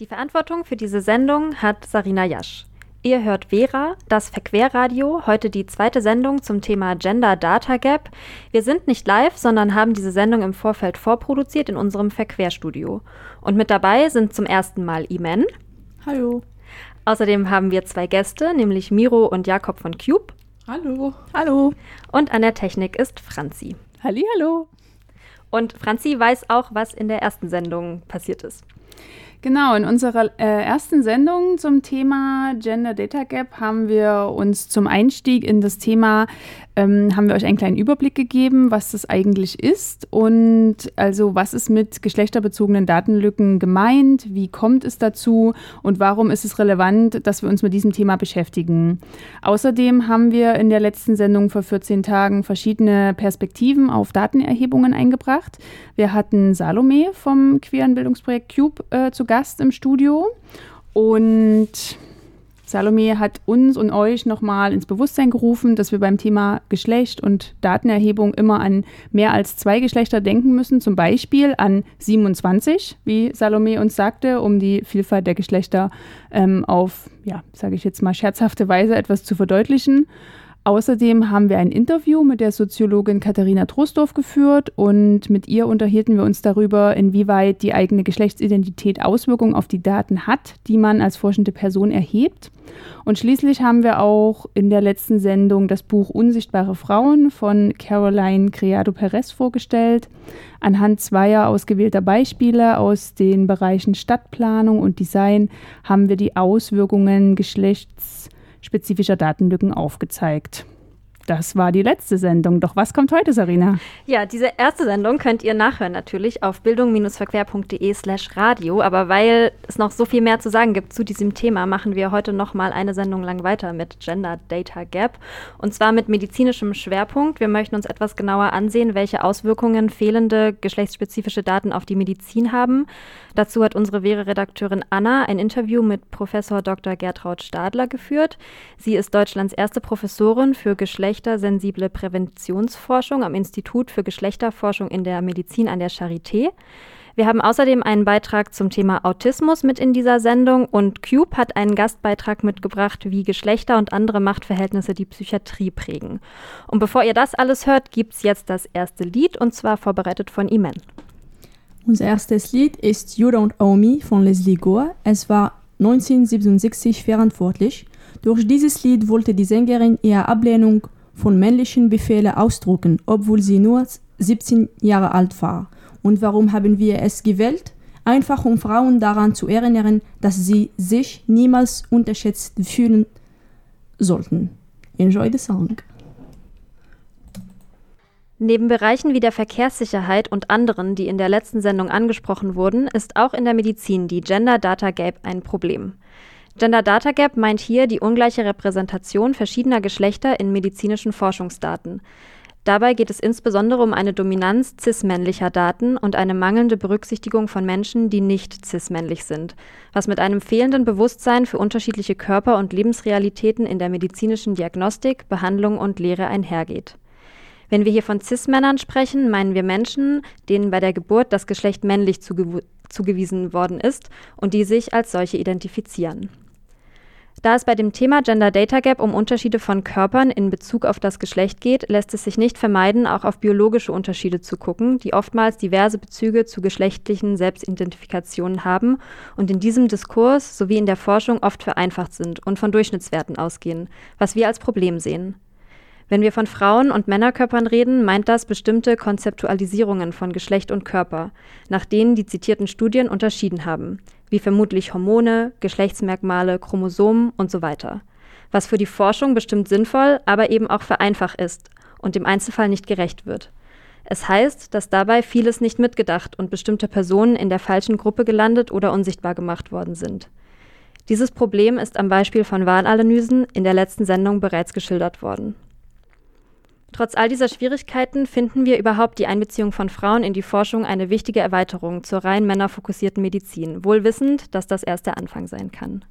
Die Verantwortung für diese Sendung hat Sarina Jasch. Ihr hört Vera, das Verquerradio, heute die zweite Sendung zum Thema Gender Data Gap. Wir sind nicht live, sondern haben diese Sendung im Vorfeld vorproduziert in unserem Verquerstudio. Und mit dabei sind zum ersten Mal Imen. Hallo. Außerdem haben wir zwei Gäste, nämlich Miro und Jakob von Cube. Hallo. Hallo. Und an der Technik ist Franzi. Hallo. Und Franzi weiß auch, was in der ersten Sendung passiert ist. Genau, in unserer äh, ersten Sendung zum Thema Gender Data Gap haben wir uns zum Einstieg in das Thema, ähm, haben wir euch einen kleinen Überblick gegeben, was das eigentlich ist und also was ist mit geschlechterbezogenen Datenlücken gemeint, wie kommt es dazu und warum ist es relevant, dass wir uns mit diesem Thema beschäftigen. Außerdem haben wir in der letzten Sendung vor 14 Tagen verschiedene Perspektiven auf Datenerhebungen eingebracht. Wir hatten Salome vom queeren Bildungsprojekt Cube äh, zu Gast Gast im Studio und Salome hat uns und euch nochmal ins Bewusstsein gerufen, dass wir beim Thema Geschlecht und Datenerhebung immer an mehr als zwei Geschlechter denken müssen, zum Beispiel an 27, wie Salome uns sagte, um die Vielfalt der Geschlechter ähm, auf, ja, sage ich jetzt mal scherzhafte Weise etwas zu verdeutlichen. Außerdem haben wir ein Interview mit der Soziologin Katharina Trostorf geführt und mit ihr unterhielten wir uns darüber, inwieweit die eigene Geschlechtsidentität Auswirkungen auf die Daten hat, die man als forschende Person erhebt. Und schließlich haben wir auch in der letzten Sendung das Buch Unsichtbare Frauen von Caroline Criado Perez vorgestellt. Anhand zweier ausgewählter Beispiele aus den Bereichen Stadtplanung und Design haben wir die Auswirkungen Geschlechts spezifischer Datenlücken aufgezeigt. Das war die letzte Sendung. Doch was kommt heute, Sarina? Ja, diese erste Sendung könnt ihr nachhören natürlich auf bildung-verquer.de slash radio. Aber weil es noch so viel mehr zu sagen gibt zu diesem Thema, machen wir heute noch mal eine Sendung lang weiter mit Gender Data Gap. Und zwar mit medizinischem Schwerpunkt. Wir möchten uns etwas genauer ansehen, welche Auswirkungen fehlende geschlechtsspezifische Daten auf die Medizin haben. Dazu hat unsere Vere-Redakteurin Anna ein Interview mit Professor Dr. Gertraud Stadler geführt. Sie ist Deutschlands erste Professorin für geschlechtersensible Präventionsforschung am Institut für Geschlechterforschung in der Medizin an der Charité. Wir haben außerdem einen Beitrag zum Thema Autismus mit in dieser Sendung und Cube hat einen Gastbeitrag mitgebracht, wie Geschlechter und andere Machtverhältnisse die Psychiatrie prägen. Und bevor ihr das alles hört, gibt's jetzt das erste Lied und zwar vorbereitet von Imen. Unser erstes Lied ist You Don't Owe Me von Leslie Gore. Es war 1967 verantwortlich. Durch dieses Lied wollte die Sängerin ihre Ablehnung von männlichen Befehlen ausdrücken, obwohl sie nur 17 Jahre alt war. Und warum haben wir es gewählt? Einfach um Frauen daran zu erinnern, dass sie sich niemals unterschätzt fühlen sollten. Enjoy the song. Neben Bereichen wie der Verkehrssicherheit und anderen, die in der letzten Sendung angesprochen wurden, ist auch in der Medizin die Gender Data Gap ein Problem. Gender Data Gap meint hier die ungleiche Repräsentation verschiedener Geschlechter in medizinischen Forschungsdaten. Dabei geht es insbesondere um eine Dominanz cis-männlicher Daten und eine mangelnde Berücksichtigung von Menschen, die nicht cis-männlich sind, was mit einem fehlenden Bewusstsein für unterschiedliche Körper- und Lebensrealitäten in der medizinischen Diagnostik, Behandlung und Lehre einhergeht. Wenn wir hier von Cis-Männern sprechen, meinen wir Menschen, denen bei der Geburt das Geschlecht männlich zuge zugewiesen worden ist und die sich als solche identifizieren. Da es bei dem Thema Gender Data Gap um Unterschiede von Körpern in Bezug auf das Geschlecht geht, lässt es sich nicht vermeiden, auch auf biologische Unterschiede zu gucken, die oftmals diverse Bezüge zu geschlechtlichen Selbstidentifikationen haben und in diesem Diskurs sowie in der Forschung oft vereinfacht sind und von Durchschnittswerten ausgehen, was wir als Problem sehen. Wenn wir von Frauen- und Männerkörpern reden, meint das bestimmte Konzeptualisierungen von Geschlecht und Körper, nach denen die zitierten Studien unterschieden haben, wie vermutlich Hormone, Geschlechtsmerkmale, Chromosomen und so weiter. Was für die Forschung bestimmt sinnvoll, aber eben auch vereinfacht ist und dem Einzelfall nicht gerecht wird. Es heißt, dass dabei vieles nicht mitgedacht und bestimmte Personen in der falschen Gruppe gelandet oder unsichtbar gemacht worden sind. Dieses Problem ist am Beispiel von Wahlanalysen in der letzten Sendung bereits geschildert worden. Trotz all dieser Schwierigkeiten finden wir überhaupt die Einbeziehung von Frauen in die Forschung eine wichtige Erweiterung zur rein männerfokussierten Medizin, wohl wissend, dass das erst der Anfang sein kann.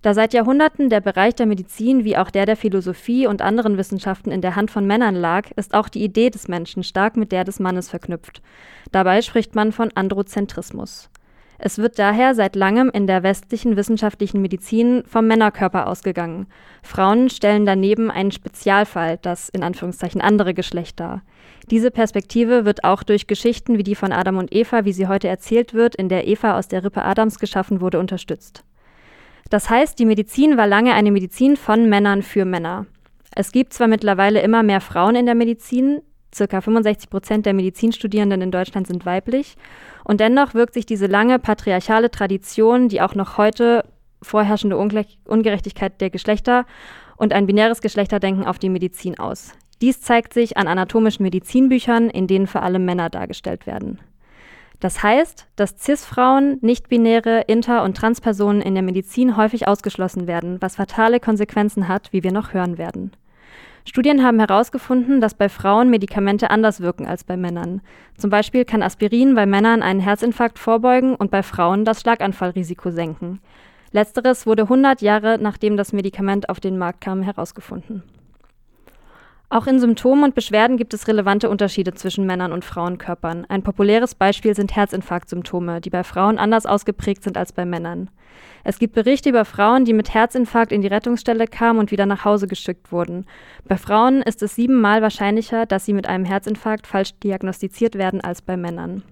Da seit Jahrhunderten der Bereich der Medizin wie auch der der Philosophie und anderen Wissenschaften in der Hand von Männern lag, ist auch die Idee des Menschen stark mit der des Mannes verknüpft. Dabei spricht man von Androzentrismus. Es wird daher seit langem in der westlichen wissenschaftlichen Medizin vom Männerkörper ausgegangen. Frauen stellen daneben einen Spezialfall, das in Anführungszeichen andere Geschlecht dar. Diese Perspektive wird auch durch Geschichten wie die von Adam und Eva, wie sie heute erzählt wird, in der Eva aus der Rippe Adams geschaffen wurde, unterstützt. Das heißt, die Medizin war lange eine Medizin von Männern für Männer. Es gibt zwar mittlerweile immer mehr Frauen in der Medizin, circa 65 Prozent der Medizinstudierenden in Deutschland sind weiblich, und dennoch wirkt sich diese lange patriarchale Tradition, die auch noch heute vorherrschende Ungerechtigkeit der Geschlechter und ein binäres Geschlechterdenken auf die Medizin aus. Dies zeigt sich an anatomischen Medizinbüchern, in denen vor allem Männer dargestellt werden. Das heißt, dass CIS-Frauen, nicht-binäre, inter- und Transpersonen in der Medizin häufig ausgeschlossen werden, was fatale Konsequenzen hat, wie wir noch hören werden. Studien haben herausgefunden, dass bei Frauen Medikamente anders wirken als bei Männern. Zum Beispiel kann Aspirin bei Männern einen Herzinfarkt vorbeugen und bei Frauen das Schlaganfallrisiko senken. Letzteres wurde 100 Jahre nachdem das Medikament auf den Markt kam herausgefunden. Auch in Symptomen und Beschwerden gibt es relevante Unterschiede zwischen Männern und Frauenkörpern. Ein populäres Beispiel sind Herzinfarktsymptome, die bei Frauen anders ausgeprägt sind als bei Männern. Es gibt Berichte über Frauen, die mit Herzinfarkt in die Rettungsstelle kamen und wieder nach Hause geschickt wurden. Bei Frauen ist es siebenmal wahrscheinlicher, dass sie mit einem Herzinfarkt falsch diagnostiziert werden als bei Männern.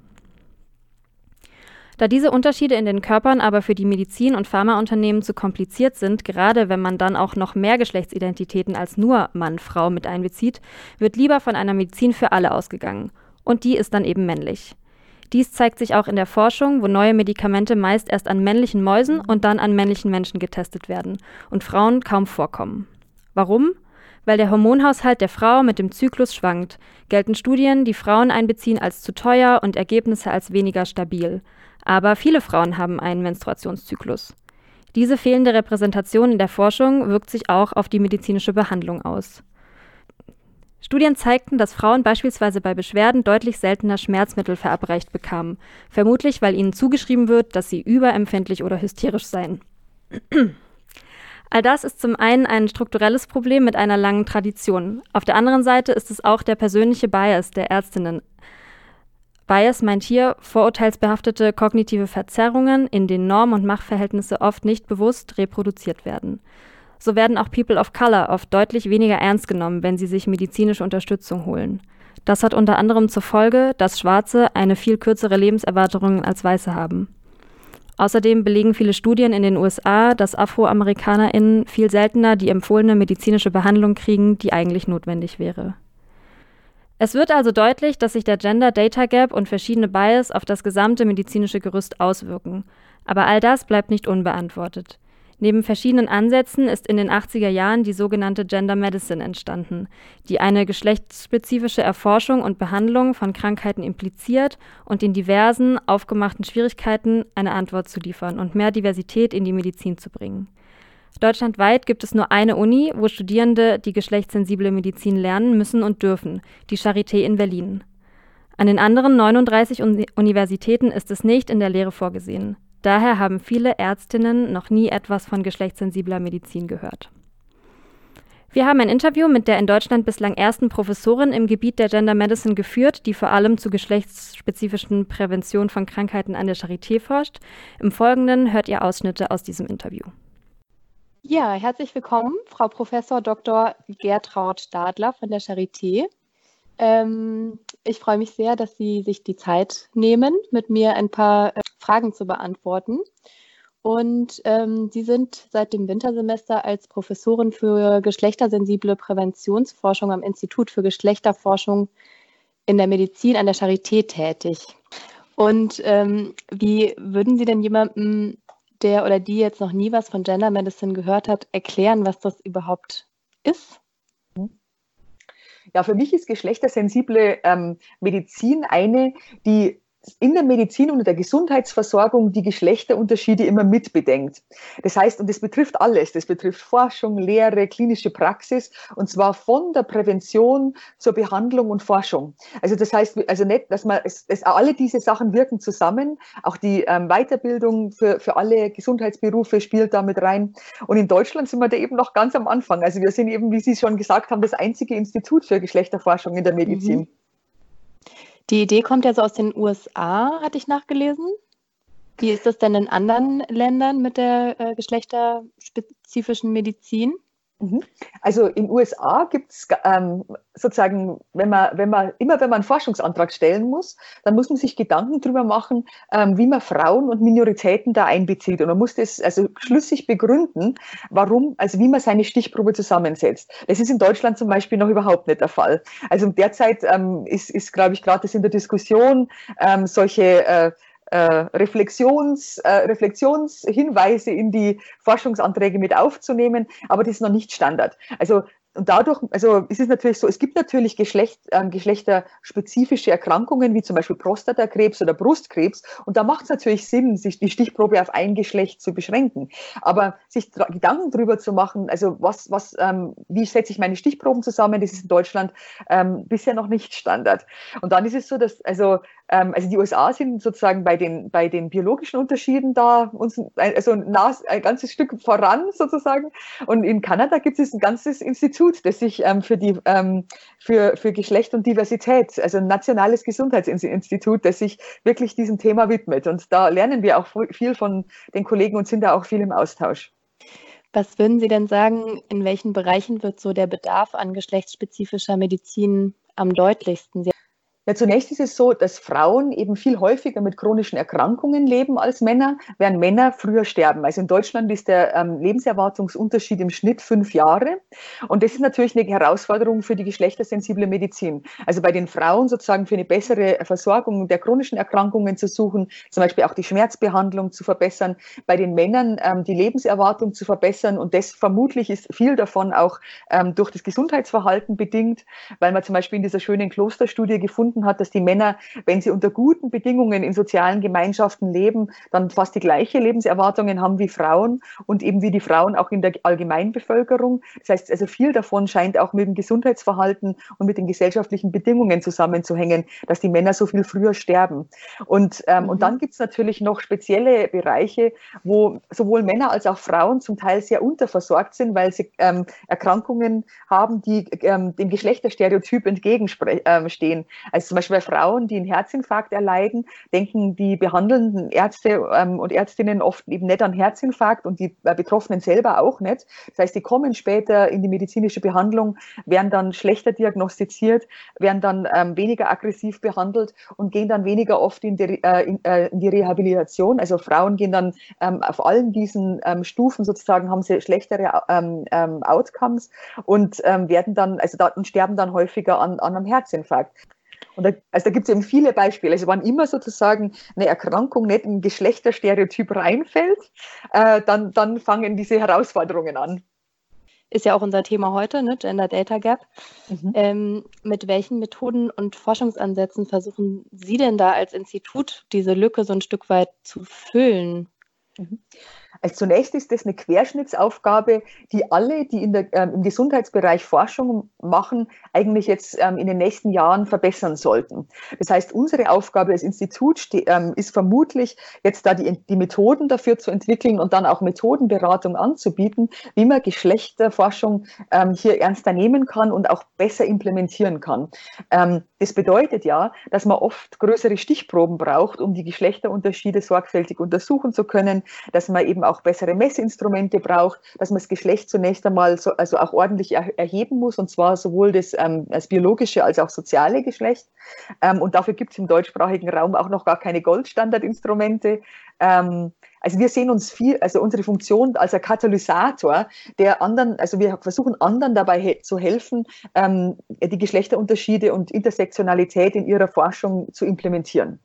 Da diese Unterschiede in den Körpern aber für die Medizin- und Pharmaunternehmen zu kompliziert sind, gerade wenn man dann auch noch mehr Geschlechtsidentitäten als nur Mann, Frau mit einbezieht, wird lieber von einer Medizin für alle ausgegangen. Und die ist dann eben männlich. Dies zeigt sich auch in der Forschung, wo neue Medikamente meist erst an männlichen Mäusen und dann an männlichen Menschen getestet werden und Frauen kaum vorkommen. Warum? Weil der Hormonhaushalt der Frau mit dem Zyklus schwankt, gelten Studien, die Frauen einbeziehen, als zu teuer und Ergebnisse als weniger stabil. Aber viele Frauen haben einen Menstruationszyklus. Diese fehlende Repräsentation in der Forschung wirkt sich auch auf die medizinische Behandlung aus. Studien zeigten, dass Frauen beispielsweise bei Beschwerden deutlich seltener Schmerzmittel verabreicht bekamen, vermutlich weil ihnen zugeschrieben wird, dass sie überempfindlich oder hysterisch seien. All das ist zum einen ein strukturelles Problem mit einer langen Tradition. Auf der anderen Seite ist es auch der persönliche Bias der Ärztinnen, Bias meint hier vorurteilsbehaftete kognitive Verzerrungen, in denen Norm- und Machtverhältnisse oft nicht bewusst reproduziert werden. So werden auch People of Color oft deutlich weniger ernst genommen, wenn sie sich medizinische Unterstützung holen. Das hat unter anderem zur Folge, dass Schwarze eine viel kürzere Lebenserwartung als Weiße haben. Außerdem belegen viele Studien in den USA, dass AfroamerikanerInnen viel seltener die empfohlene medizinische Behandlung kriegen, die eigentlich notwendig wäre. Es wird also deutlich, dass sich der Gender Data Gap und verschiedene Bias auf das gesamte medizinische Gerüst auswirken. Aber all das bleibt nicht unbeantwortet. Neben verschiedenen Ansätzen ist in den 80er Jahren die sogenannte Gender Medicine entstanden, die eine geschlechtsspezifische Erforschung und Behandlung von Krankheiten impliziert und in diversen aufgemachten Schwierigkeiten eine Antwort zu liefern und mehr Diversität in die Medizin zu bringen. Deutschlandweit gibt es nur eine Uni, wo Studierende die geschlechtssensible Medizin lernen müssen und dürfen, die Charité in Berlin. An den anderen 39 Universitäten ist es nicht in der Lehre vorgesehen. Daher haben viele Ärztinnen noch nie etwas von geschlechtssensibler Medizin gehört. Wir haben ein Interview mit der in Deutschland bislang ersten Professorin im Gebiet der Gender Medicine geführt, die vor allem zu geschlechtsspezifischen Prävention von Krankheiten an der Charité forscht. Im Folgenden hört ihr Ausschnitte aus diesem Interview. Ja, herzlich willkommen, Frau Professor Dr. Gertraud Stadler von der Charité. Ähm, ich freue mich sehr, dass Sie sich die Zeit nehmen, mit mir ein paar äh, Fragen zu beantworten. Und ähm, Sie sind seit dem Wintersemester als Professorin für geschlechtersensible Präventionsforschung am Institut für Geschlechterforschung in der Medizin an der Charité tätig. Und ähm, wie würden Sie denn jemandem der oder die jetzt noch nie was von Gender Medicine gehört hat, erklären, was das überhaupt ist? Ja, für mich ist geschlechtersensible ähm, Medizin eine, die in der Medizin und in der Gesundheitsversorgung die Geschlechterunterschiede immer mitbedenkt. Das heißt, und das betrifft alles, das betrifft Forschung, Lehre, klinische Praxis, und zwar von der Prävention zur Behandlung und Forschung. Also das heißt, also nicht, dass man, es, es alle diese Sachen wirken zusammen, auch die ähm, Weiterbildung für, für alle Gesundheitsberufe spielt damit rein. Und in Deutschland sind wir da eben noch ganz am Anfang. Also wir sind eben, wie Sie schon gesagt haben, das einzige Institut für Geschlechterforschung in der Medizin. Mhm. Die Idee kommt ja so aus den USA, hatte ich nachgelesen. Wie ist das denn in anderen Ländern mit der äh, geschlechterspezifischen Medizin? Mhm. Also in USA gibt es ähm, sozusagen, wenn man, wenn man, immer wenn man einen Forschungsantrag stellen muss, dann muss man sich Gedanken darüber machen, ähm, wie man Frauen und Minoritäten da einbezieht. Und man muss das also schlüssig begründen, warum, also wie man seine Stichprobe zusammensetzt. Das ist in Deutschland zum Beispiel noch überhaupt nicht der Fall. Also derzeit ähm, ist, ist glaube ich, gerade das in der Diskussion, ähm, solche äh, Reflexions, äh, Reflexionshinweise in die Forschungsanträge mit aufzunehmen, aber das ist noch nicht Standard. Also und dadurch, also ist es natürlich so, es gibt natürlich Geschlecht, äh, geschlechterspezifische Erkrankungen, wie zum Beispiel Prostatakrebs oder Brustkrebs. Und da macht es natürlich Sinn, sich die Stichprobe auf ein Geschlecht zu beschränken. Aber sich Gedanken darüber zu machen, also was, was, ähm, wie setze ich meine Stichproben zusammen, das ist in Deutschland ähm, bisher noch nicht Standard. Und dann ist es so, dass, also also die USA sind sozusagen bei den, bei den biologischen Unterschieden da uns also ein, ein ganzes Stück voran sozusagen. Und in Kanada gibt es ein ganzes Institut, das sich ähm, für, die, ähm, für, für Geschlecht und Diversität, also ein nationales Gesundheitsinstitut, das sich wirklich diesem Thema widmet. Und da lernen wir auch viel von den Kollegen und sind da auch viel im Austausch. Was würden Sie denn sagen, in welchen Bereichen wird so der Bedarf an geschlechtsspezifischer Medizin am deutlichsten? Sie ja, zunächst ist es so, dass Frauen eben viel häufiger mit chronischen Erkrankungen leben als Männer, während Männer früher sterben. Also in Deutschland ist der ähm, Lebenserwartungsunterschied im Schnitt fünf Jahre. Und das ist natürlich eine Herausforderung für die geschlechtersensible Medizin. Also bei den Frauen sozusagen für eine bessere Versorgung der chronischen Erkrankungen zu suchen, zum Beispiel auch die Schmerzbehandlung zu verbessern, bei den Männern ähm, die Lebenserwartung zu verbessern. Und das vermutlich ist viel davon auch ähm, durch das Gesundheitsverhalten bedingt, weil man zum Beispiel in dieser schönen Klosterstudie gefunden gefunden hat, dass die Männer, wenn sie unter guten Bedingungen in sozialen Gemeinschaften leben, dann fast die gleiche Lebenserwartungen haben wie Frauen und eben wie die Frauen auch in der Allgemeinbevölkerung. Das heißt, also viel davon scheint auch mit dem Gesundheitsverhalten und mit den gesellschaftlichen Bedingungen zusammenzuhängen, dass die Männer so viel früher sterben. Und, ähm, mhm. und dann gibt es natürlich noch spezielle Bereiche, wo sowohl Männer als auch Frauen zum Teil sehr unterversorgt sind, weil sie ähm, Erkrankungen haben, die ähm, dem Geschlechterstereotyp entgegenstehen. Ähm, also zum Beispiel bei Frauen, die einen Herzinfarkt erleiden, denken die behandelnden Ärzte ähm, und Ärztinnen oft eben nicht an Herzinfarkt und die äh, Betroffenen selber auch nicht. Das heißt, die kommen später in die medizinische Behandlung, werden dann schlechter diagnostiziert, werden dann ähm, weniger aggressiv behandelt und gehen dann weniger oft in die, äh, äh, in die Rehabilitation. Also Frauen gehen dann ähm, auf allen diesen Stufen sozusagen, haben sie schlechtere Outcomes und werden dann, also da, und sterben dann häufiger an, an einem Herzinfarkt. Und da, also da gibt es eben viele Beispiele. Also wann immer sozusagen eine Erkrankung nicht in Geschlechterstereotyp reinfällt, äh, dann, dann fangen diese Herausforderungen an. Ist ja auch unser Thema heute, ne? Gender Data Gap. Mhm. Ähm, mit welchen Methoden und Forschungsansätzen versuchen Sie denn da als Institut diese Lücke so ein Stück weit zu füllen? Mhm. Also zunächst ist das eine Querschnittsaufgabe, die alle, die in der, ähm, im Gesundheitsbereich Forschung machen, eigentlich jetzt ähm, in den nächsten Jahren verbessern sollten. Das heißt, unsere Aufgabe als Institut ähm, ist vermutlich jetzt da die, die Methoden dafür zu entwickeln und dann auch Methodenberatung anzubieten, wie man Geschlechterforschung ähm, hier ernster nehmen kann und auch besser implementieren kann. Ähm, das bedeutet ja, dass man oft größere Stichproben braucht, um die Geschlechterunterschiede sorgfältig untersuchen zu können, dass man eben auch bessere Messinstrumente braucht, dass man das Geschlecht zunächst einmal so, also auch ordentlich er, erheben muss, und zwar sowohl das, ähm, das biologische als auch soziale Geschlecht. Ähm, und dafür gibt es im deutschsprachigen Raum auch noch gar keine Goldstandardinstrumente. Ähm, also wir sehen uns viel, also unsere Funktion als ein Katalysator, der anderen, also wir versuchen anderen dabei he zu helfen, ähm, die Geschlechterunterschiede und Intersektionalität in ihrer Forschung zu implementieren.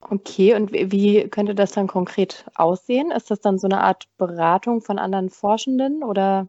Okay, und wie könnte das dann konkret aussehen? Ist das dann so eine Art Beratung von anderen Forschenden oder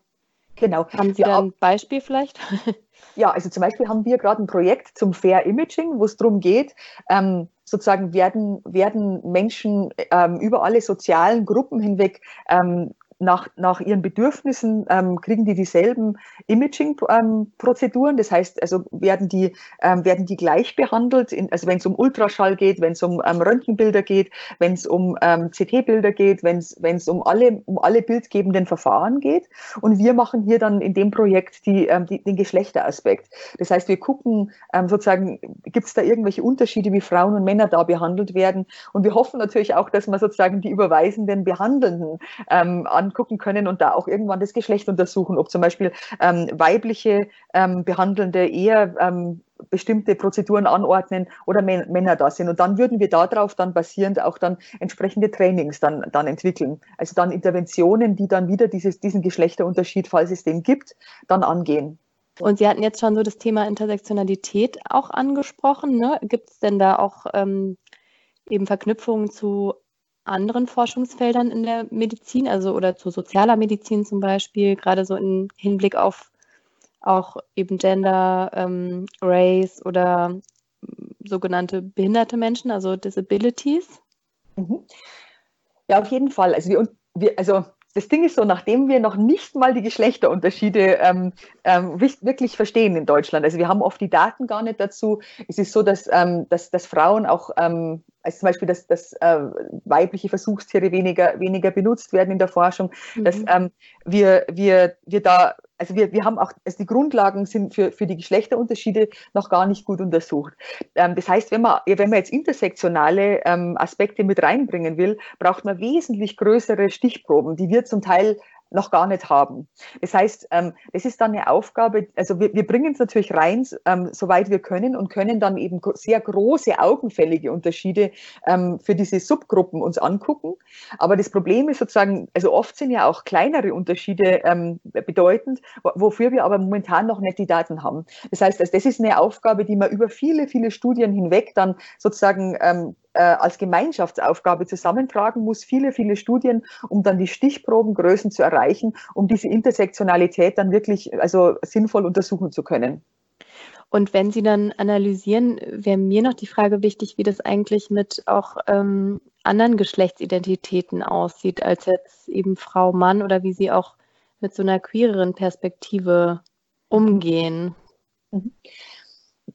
genau. haben Sie ja, da ein Beispiel vielleicht? Ja, also zum Beispiel haben wir gerade ein Projekt zum Fair Imaging, wo es darum geht, ähm, sozusagen werden, werden Menschen ähm, über alle sozialen Gruppen hinweg ähm, nach, nach ihren Bedürfnissen ähm, kriegen die dieselben Imaging-Prozeduren. Das heißt, also werden die, ähm, werden die gleich behandelt, in, also wenn es um Ultraschall geht, wenn es um ähm, Röntgenbilder geht, wenn es um ähm, CT-Bilder geht, wenn es um alle, um alle bildgebenden Verfahren geht. Und wir machen hier dann in dem Projekt die, ähm, die, den Geschlechteraspekt. Das heißt, wir gucken ähm, sozusagen, gibt es da irgendwelche Unterschiede, wie Frauen und Männer da behandelt werden. Und wir hoffen natürlich auch, dass man sozusagen die überweisenden Behandelnden ähm, angucken können und da auch irgendwann das Geschlecht untersuchen, ob zum Beispiel ähm, weibliche ähm, Behandelnde eher ähm, bestimmte Prozeduren anordnen oder Männer da sind. Und dann würden wir darauf dann basierend auch dann entsprechende Trainings dann, dann entwickeln. Also dann Interventionen, die dann wieder dieses, diesen Geschlechterunterschied, falls es den gibt, dann angehen. Und Sie hatten jetzt schon so das Thema Intersektionalität auch angesprochen. Ne? Gibt es denn da auch ähm, eben Verknüpfungen zu anderen Forschungsfeldern in der Medizin, also oder zu sozialer Medizin zum Beispiel, gerade so im Hinblick auf auch eben Gender, ähm, Race oder mm, sogenannte behinderte Menschen, also Disabilities? Mhm. Ja, auf jeden Fall. Also wir, wir, also das Ding ist so, nachdem wir noch nicht mal die Geschlechterunterschiede ähm, ähm, wirklich verstehen in Deutschland, also wir haben oft die Daten gar nicht dazu, es ist so, dass, ähm, dass, dass Frauen auch ähm, also zum Beispiel, dass, dass äh, weibliche Versuchstiere weniger, weniger benutzt werden in der Forschung, mhm. dass ähm, wir, wir, wir da, also wir, wir haben auch, also die Grundlagen sind für, für die Geschlechterunterschiede noch gar nicht gut untersucht. Ähm, das heißt, wenn man, wenn man jetzt intersektionale ähm, Aspekte mit reinbringen will, braucht man wesentlich größere Stichproben, die wir zum Teil noch gar nicht haben. Das heißt, ähm, das ist dann eine Aufgabe, also wir, wir bringen es natürlich rein, ähm, soweit wir können und können dann eben sehr große augenfällige Unterschiede ähm, für diese Subgruppen uns angucken. Aber das Problem ist sozusagen, also oft sind ja auch kleinere Unterschiede ähm, bedeutend, wofür wir aber momentan noch nicht die Daten haben. Das heißt, also das ist eine Aufgabe, die man über viele, viele Studien hinweg dann sozusagen ähm, äh, als Gemeinschaftsaufgabe zusammentragen muss, viele, viele Studien, um dann die Stichprobengrößen zu erreichen, um diese Intersektionalität dann wirklich also sinnvoll untersuchen zu können. Und wenn Sie dann analysieren, wäre mir noch die Frage wichtig, wie das eigentlich mit auch ähm, anderen Geschlechtsidentitäten aussieht, als jetzt eben Frau, Mann oder wie Sie auch mit so einer queereren Perspektive umgehen. Mhm.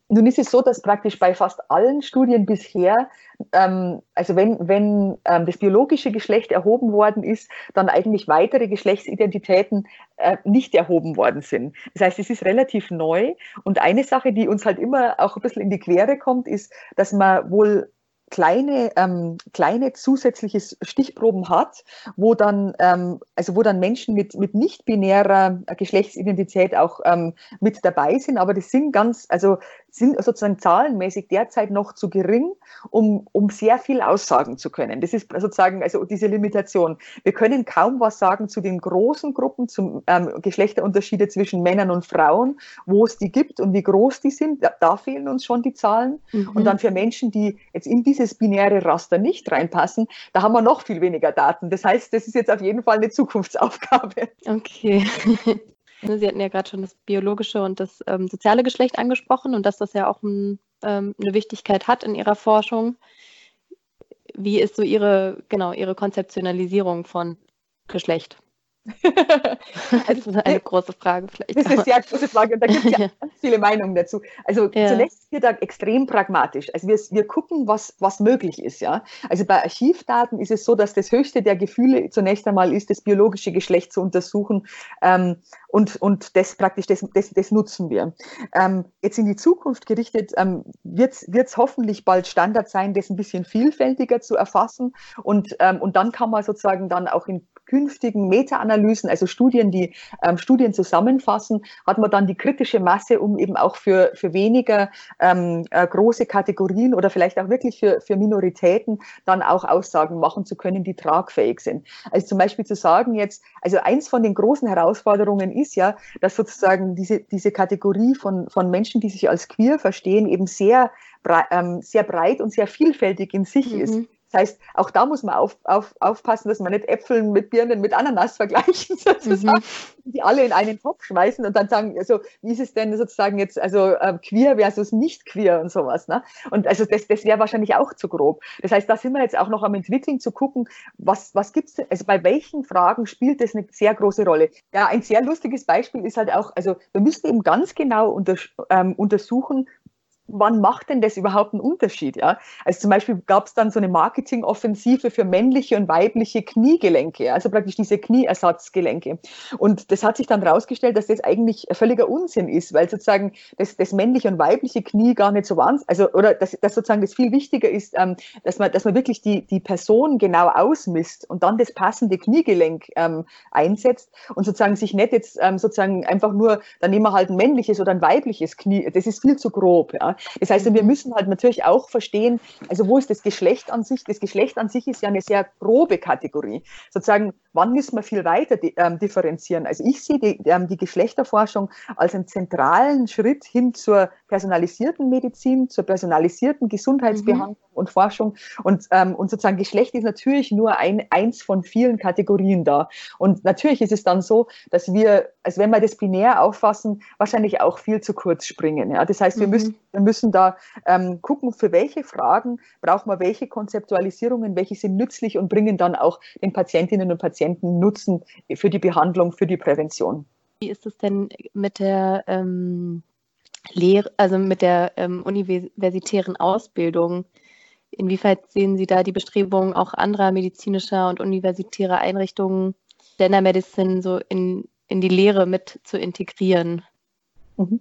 Nun ist es so, dass praktisch bei fast allen Studien bisher, ähm, also wenn, wenn ähm, das biologische Geschlecht erhoben worden ist, dann eigentlich weitere Geschlechtsidentitäten äh, nicht erhoben worden sind. Das heißt, es ist relativ neu. Und eine Sache, die uns halt immer auch ein bisschen in die Quere kommt, ist, dass man wohl kleine, ähm, kleine zusätzliche Stichproben hat, wo dann, ähm, also wo dann Menschen mit, mit nicht-binärer Geschlechtsidentität auch ähm, mit dabei sind, aber das sind ganz, also sind sozusagen zahlenmäßig derzeit noch zu gering, um, um sehr viel aussagen zu können. Das ist sozusagen also diese Limitation. Wir können kaum was sagen zu den großen Gruppen, zum ähm, Geschlechterunterschiede zwischen Männern und Frauen, wo es die gibt und wie groß die sind. Da, da fehlen uns schon die Zahlen. Mhm. Und dann für Menschen, die jetzt in dieses binäre Raster nicht reinpassen, da haben wir noch viel weniger Daten. Das heißt, das ist jetzt auf jeden Fall eine Zukunftsaufgabe. Okay. Ne, Sie hatten ja gerade schon das biologische und das ähm, soziale Geschlecht angesprochen und dass das ja auch ein, ähm, eine Wichtigkeit hat in Ihrer Forschung. Wie ist so Ihre, genau, Ihre Konzeptionalisierung von Geschlecht? das ist eine große Frage vielleicht. Das ist eine sehr große Frage und da gibt es ja, ja, ganz viele Meinungen dazu. Also ja. zunächst sind wir da extrem pragmatisch. Also wir, wir gucken, was, was möglich ist. Ja? Also bei Archivdaten ist es so, dass das höchste der Gefühle zunächst einmal ist, das biologische Geschlecht zu untersuchen ähm, und, und das praktisch, das, das, das nutzen wir. Ähm, jetzt in die Zukunft gerichtet ähm, wird es hoffentlich bald Standard sein, das ein bisschen vielfältiger zu erfassen und, ähm, und dann kann man sozusagen dann auch in künftigen Meta-Analysen, also Studien, die ähm, Studien zusammenfassen, hat man dann die kritische Masse, um eben auch für, für weniger ähm, äh, große Kategorien oder vielleicht auch wirklich für, für Minoritäten dann auch Aussagen machen zu können, die tragfähig sind. Also zum Beispiel zu sagen jetzt, also eins von den großen Herausforderungen ist ja, dass sozusagen diese, diese Kategorie von, von Menschen, die sich als queer verstehen, eben sehr, ähm, sehr breit und sehr vielfältig in sich mhm. ist. Heißt, auch da muss man auf, auf, aufpassen, dass man nicht Äpfeln mit Birnen mit Ananas vergleichen, sozusagen, mhm. die alle in einen Topf schmeißen und dann sagen, also wie ist es denn sozusagen jetzt, also äh, queer versus nicht queer und sowas. Ne? Und also das, das wäre wahrscheinlich auch zu grob. Das heißt, da sind wir jetzt auch noch am entwickeln, zu gucken, was, was gibt es, also bei welchen Fragen spielt das eine sehr große Rolle. Ja, ein sehr lustiges Beispiel ist halt auch, also wir müssen eben ganz genau unter, ähm, untersuchen, wann macht denn das überhaupt einen Unterschied? Ja? Also zum Beispiel gab es dann so eine Marketingoffensive für männliche und weibliche Kniegelenke, also praktisch diese Knieersatzgelenke. Und das hat sich dann herausgestellt, dass das eigentlich völliger Unsinn ist, weil sozusagen das, das männliche und weibliche Knie gar nicht so wahnsinnig, also oder dass, dass sozusagen das viel wichtiger ist, ähm, dass man, dass man wirklich die, die Person genau ausmisst und dann das passende Kniegelenk ähm, einsetzt und sozusagen sich nicht jetzt ähm, sozusagen einfach nur, dann nehmen wir halt ein männliches oder ein weibliches Knie, das ist viel zu grob. Ja? Das heißt, wir müssen halt natürlich auch verstehen, also wo ist das Geschlecht an sich? Das Geschlecht an sich ist ja eine sehr grobe Kategorie. Sozusagen, wann müssen wir viel weiter ähm, differenzieren? Also ich sehe die, ähm, die Geschlechterforschung als einen zentralen Schritt hin zur personalisierten Medizin, zur personalisierten Gesundheitsbehandlung mhm. und Forschung. Und, ähm, und sozusagen Geschlecht ist natürlich nur ein, eins von vielen Kategorien da. Und natürlich ist es dann so, dass wir, also wenn wir das binär auffassen, wahrscheinlich auch viel zu kurz springen. Ja? Das heißt, wir, mhm. müssen, wir müssen da ähm, gucken, für welche Fragen brauchen wir welche Konzeptualisierungen, welche sind nützlich und bringen dann auch den Patientinnen und Patienten Nutzen für die Behandlung, für die Prävention. Wie ist es denn mit der ähm, Lehre, also mit der ähm, universitären Ausbildung. Inwieweit sehen Sie da die Bestrebungen auch anderer medizinischer und universitärer Einrichtungen, Gender Medicine so in, in die Lehre mit zu integrieren? Mhm.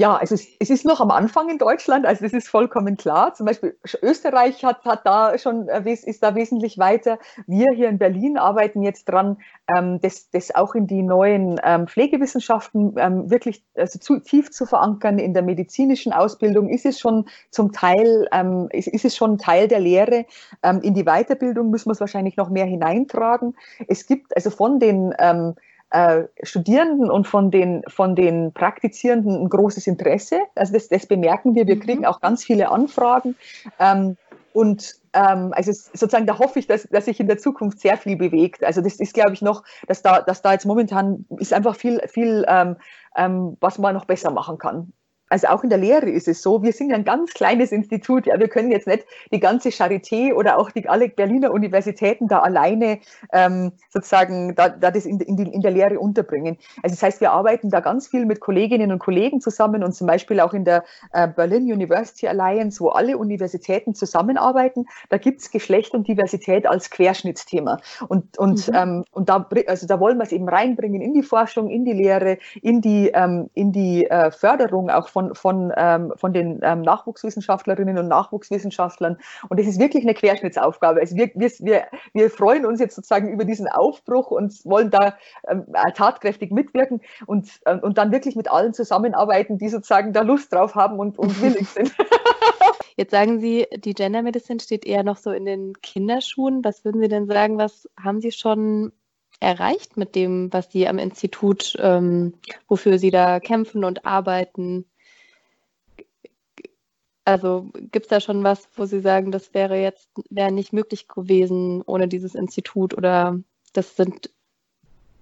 Ja, es, es, ist noch am Anfang in Deutschland, also das ist vollkommen klar. Zum Beispiel Österreich hat, hat da schon, äh, ist da wesentlich weiter. Wir hier in Berlin arbeiten jetzt dran, ähm, das, das auch in die neuen ähm, Pflegewissenschaften ähm, wirklich also zu, tief zu verankern. In der medizinischen Ausbildung ist es schon zum Teil, ist, ist es schon Teil der Lehre. In die Weiterbildung müssen wir es wahrscheinlich noch mehr hineintragen. Es gibt also von den äh, Studierenden und von den, von den Praktizierenden ein großes Interesse. Also das, das bemerken wir. Wir mhm. kriegen auch ganz viele Anfragen. Ähm, und ähm, also sozusagen, da hoffe ich, dass, dass sich in der Zukunft sehr viel bewegt. Also das ist, glaube ich, noch, dass da, dass da jetzt momentan ist einfach viel, viel ähm, ähm, was man noch besser machen kann also auch in der Lehre ist es so, wir sind ein ganz kleines Institut, ja, wir können jetzt nicht die ganze Charité oder auch die alle Berliner Universitäten da alleine ähm, sozusagen da, da das in, in, die, in der Lehre unterbringen. Also das heißt, wir arbeiten da ganz viel mit Kolleginnen und Kollegen zusammen und zum Beispiel auch in der äh, Berlin University Alliance, wo alle Universitäten zusammenarbeiten, da gibt es Geschlecht und Diversität als Querschnittsthema. Und, und, mhm. ähm, und da, also da wollen wir es eben reinbringen in die Forschung, in die Lehre, in die, ähm, in die äh, Förderung auch von von, von, ähm, von den ähm, Nachwuchswissenschaftlerinnen und Nachwuchswissenschaftlern. Und das ist wirklich eine Querschnittsaufgabe. Also wir, wir, wir, wir freuen uns jetzt sozusagen über diesen Aufbruch und wollen da ähm, tatkräftig mitwirken und, äh, und dann wirklich mit allen zusammenarbeiten, die sozusagen da Lust drauf haben und, und willig sind. Jetzt sagen Sie, die Gender Medicine steht eher noch so in den Kinderschuhen. Was würden Sie denn sagen, was haben Sie schon erreicht mit dem, was Sie am Institut, ähm, wofür Sie da kämpfen und arbeiten? Also gibt es da schon was, wo Sie sagen, das wäre jetzt wäre nicht möglich gewesen ohne dieses Institut oder das sind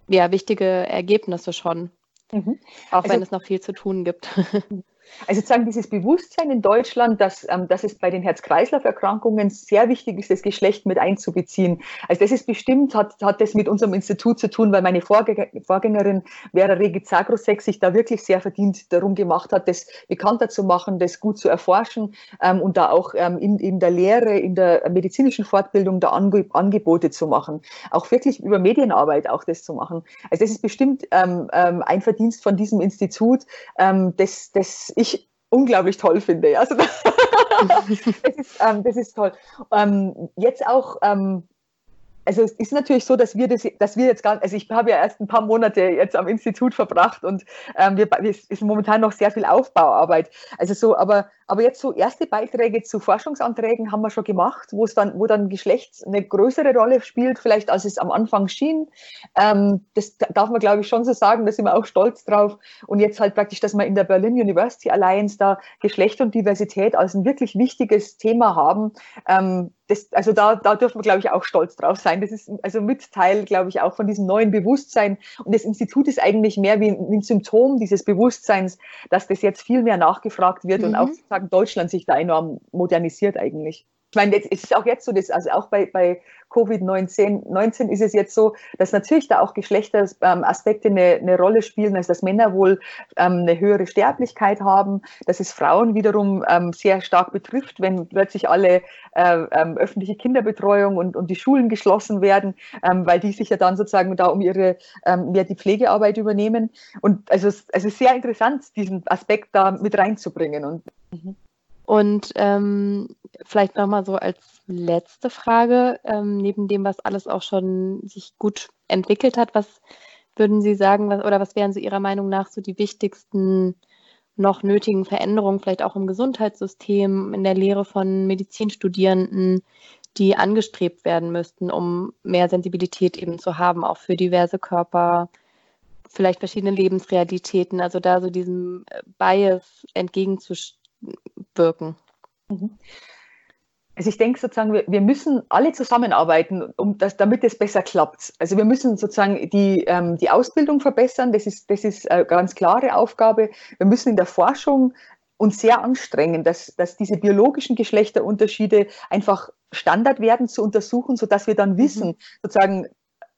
ja wichtige Ergebnisse schon, mhm. auch also, wenn es noch viel zu tun gibt. Also sozusagen dieses Bewusstsein in Deutschland, dass, ähm, dass es bei den Herz-Kreislauf-Erkrankungen sehr wichtig ist, das Geschlecht mit einzubeziehen. Also das ist bestimmt, hat, hat das mit unserem Institut zu tun, weil meine Vorgänger, Vorgängerin Vera Regit Zagrosek sich da wirklich sehr verdient darum gemacht hat, das bekannter zu machen, das gut zu erforschen ähm, und da auch ähm, in, in der Lehre, in der medizinischen Fortbildung da Ange Angebote zu machen. Auch wirklich über Medienarbeit auch das zu machen. Also das ist bestimmt ähm, ähm ein Verdienst von diesem Institut, ähm, das, das ich unglaublich toll finde. Also das, ist, ähm, das ist toll. Ähm, jetzt auch, ähm, also es ist natürlich so, dass wir das, dass wir jetzt gar, also ich habe ja erst ein paar Monate jetzt am Institut verbracht und ähm, wir, es ist momentan noch sehr viel Aufbauarbeit. Also so, aber aber jetzt so erste Beiträge zu Forschungsanträgen haben wir schon gemacht, wo es dann, wo dann Geschlecht eine größere Rolle spielt, vielleicht als es am Anfang schien. Ähm, das darf man, glaube ich, schon so sagen, da sind wir auch stolz drauf. Und jetzt halt praktisch, dass wir in der Berlin University Alliance da Geschlecht und Diversität als ein wirklich wichtiges Thema haben. Ähm, das, also da, da dürfen wir, glaube ich, auch stolz drauf sein. Das ist also mit Teil, glaube ich, auch von diesem neuen Bewusstsein. Und das Institut ist eigentlich mehr wie ein, Symptom dieses Bewusstseins, dass das jetzt viel mehr nachgefragt wird mhm. und auch sozusagen Deutschland sich da enorm modernisiert eigentlich. Ich meine, es ist auch jetzt so, dass, also auch bei, bei Covid-19 19 ist es jetzt so, dass natürlich da auch Geschlechteraspekte eine, eine Rolle spielen, also dass Männer wohl ähm, eine höhere Sterblichkeit haben, dass es Frauen wiederum ähm, sehr stark betrifft, wenn plötzlich alle äh, ähm, öffentliche Kinderbetreuung und, und die Schulen geschlossen werden, ähm, weil die sich ja dann sozusagen da um ihre ähm, mehr die Pflegearbeit übernehmen. Und also es also ist sehr interessant, diesen Aspekt da mit reinzubringen. Und, mhm. Und ähm, vielleicht nochmal so als letzte Frage, ähm, neben dem, was alles auch schon sich gut entwickelt hat, was würden Sie sagen, was, oder was wären so Ihrer Meinung nach so die wichtigsten noch nötigen Veränderungen, vielleicht auch im Gesundheitssystem, in der Lehre von Medizinstudierenden, die angestrebt werden müssten, um mehr Sensibilität eben zu haben, auch für diverse Körper, vielleicht verschiedene Lebensrealitäten, also da so diesem Bias entgegenzustehen wirken? Mhm. Also ich denke sozusagen, wir, wir müssen alle zusammenarbeiten, um das, damit es besser klappt. Also wir müssen sozusagen die, ähm, die Ausbildung verbessern, das ist, das ist eine ganz klare Aufgabe. Wir müssen in der Forschung uns sehr anstrengen, dass, dass diese biologischen Geschlechterunterschiede einfach Standard werden zu untersuchen, sodass wir dann mhm. wissen, mhm. sozusagen,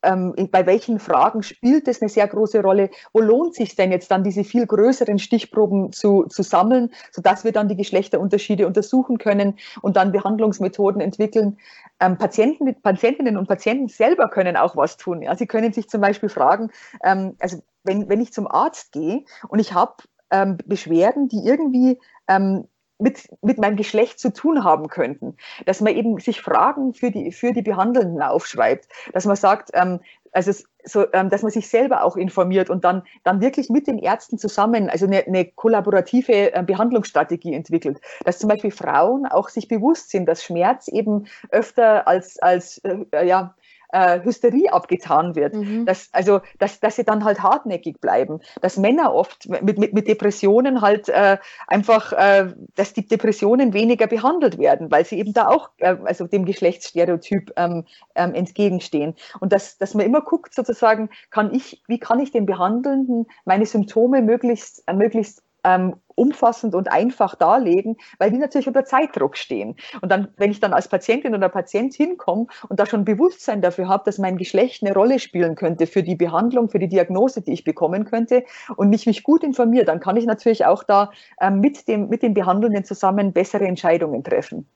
ähm, bei welchen Fragen spielt es eine sehr große Rolle? Wo lohnt sich denn jetzt dann diese viel größeren Stichproben zu, zu sammeln, sodass wir dann die Geschlechterunterschiede untersuchen können und dann Behandlungsmethoden entwickeln? Ähm, Patienten, Patientinnen und Patienten selber können auch was tun. Ja? Sie können sich zum Beispiel fragen, ähm, also wenn, wenn ich zum Arzt gehe und ich habe ähm, Beschwerden, die irgendwie ähm, mit, mit meinem Geschlecht zu tun haben könnten. Dass man eben sich Fragen für die, für die Behandelnden aufschreibt. Dass man sagt, ähm, also so, ähm, dass man sich selber auch informiert und dann, dann wirklich mit den Ärzten zusammen, also eine, eine kollaborative äh, Behandlungsstrategie entwickelt. Dass zum Beispiel Frauen auch sich bewusst sind, dass Schmerz eben öfter als, als äh, ja, äh, Hysterie abgetan wird. Mhm. Dass, also, dass, dass sie dann halt hartnäckig bleiben. Dass Männer oft mit, mit, mit Depressionen halt äh, einfach, äh, dass die Depressionen weniger behandelt werden, weil sie eben da auch äh, also dem Geschlechtsstereotyp ähm, ähm, entgegenstehen. Und dass, dass man immer guckt, sozusagen, kann ich, wie kann ich den Behandelnden meine Symptome möglichst, äh, möglichst ähm, umfassend und einfach darlegen, weil die natürlich unter Zeitdruck stehen. Und dann, wenn ich dann als Patientin oder Patient hinkomme und da schon Bewusstsein dafür habe, dass mein Geschlecht eine Rolle spielen könnte für die Behandlung, für die Diagnose, die ich bekommen könnte und mich, mich gut informiere, dann kann ich natürlich auch da ähm, mit, dem, mit den Behandelnden zusammen bessere Entscheidungen treffen.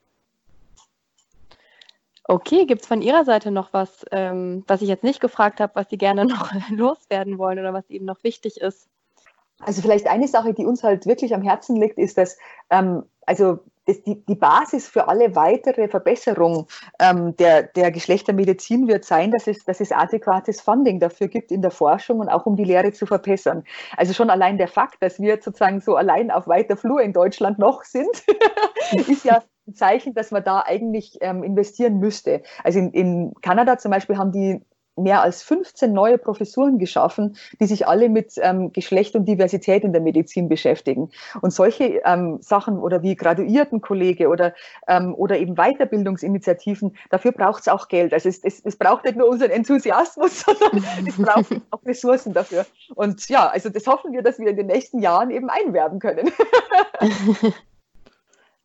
Okay, gibt es von Ihrer Seite noch was, ähm, was ich jetzt nicht gefragt habe, was Sie gerne noch loswerden wollen oder was Ihnen noch wichtig ist? Also vielleicht eine Sache, die uns halt wirklich am Herzen liegt, ist, dass ähm, also die, die Basis für alle weitere Verbesserung ähm, der, der Geschlechtermedizin wird sein, dass es, dass es adäquates Funding dafür gibt in der Forschung und auch um die Lehre zu verbessern. Also schon allein der Fakt, dass wir sozusagen so allein auf weiter Flur in Deutschland noch sind, ist ja ein Zeichen, dass man da eigentlich ähm, investieren müsste. Also in, in Kanada zum Beispiel haben die mehr als 15 neue Professuren geschaffen, die sich alle mit ähm, Geschlecht und Diversität in der Medizin beschäftigen. Und solche ähm, Sachen oder wie Graduiertenkollege oder, ähm, oder eben Weiterbildungsinitiativen, dafür braucht es auch Geld. Also es, es, es braucht nicht nur unseren Enthusiasmus, sondern es braucht auch Ressourcen dafür. Und ja, also das hoffen wir, dass wir in den nächsten Jahren eben einwerben können.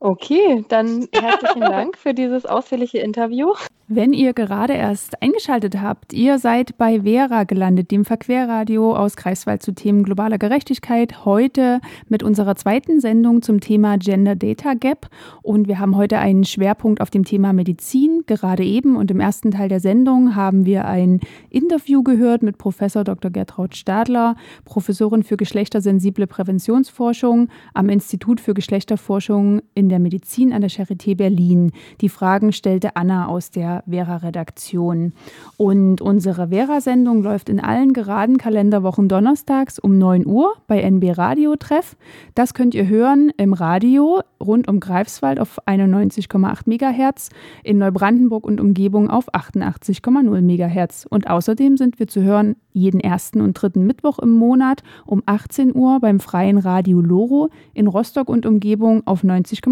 Okay, dann herzlichen Dank für dieses ausführliche Interview. Wenn ihr gerade erst eingeschaltet habt, ihr seid bei Vera gelandet, dem Verquerradio aus Greifswald zu Themen globaler Gerechtigkeit. Heute mit unserer zweiten Sendung zum Thema Gender Data Gap. Und wir haben heute einen Schwerpunkt auf dem Thema Medizin. Gerade eben und im ersten Teil der Sendung haben wir ein Interview gehört mit Professor Dr. Gertraud Stadler, Professorin für geschlechtersensible Präventionsforschung am Institut für Geschlechterforschung in in der Medizin an der Charité Berlin. Die Fragen stellte Anna aus der Vera-Redaktion. Und unsere Vera-Sendung läuft in allen geraden Kalenderwochen donnerstags um 9 Uhr bei NB Radio Treff. Das könnt ihr hören im Radio rund um Greifswald auf 91,8 MHz, in Neubrandenburg und Umgebung auf 88,0 MHz. Und außerdem sind wir zu hören jeden ersten und dritten Mittwoch im Monat um 18 Uhr beim freien Radio Loro in Rostock und Umgebung auf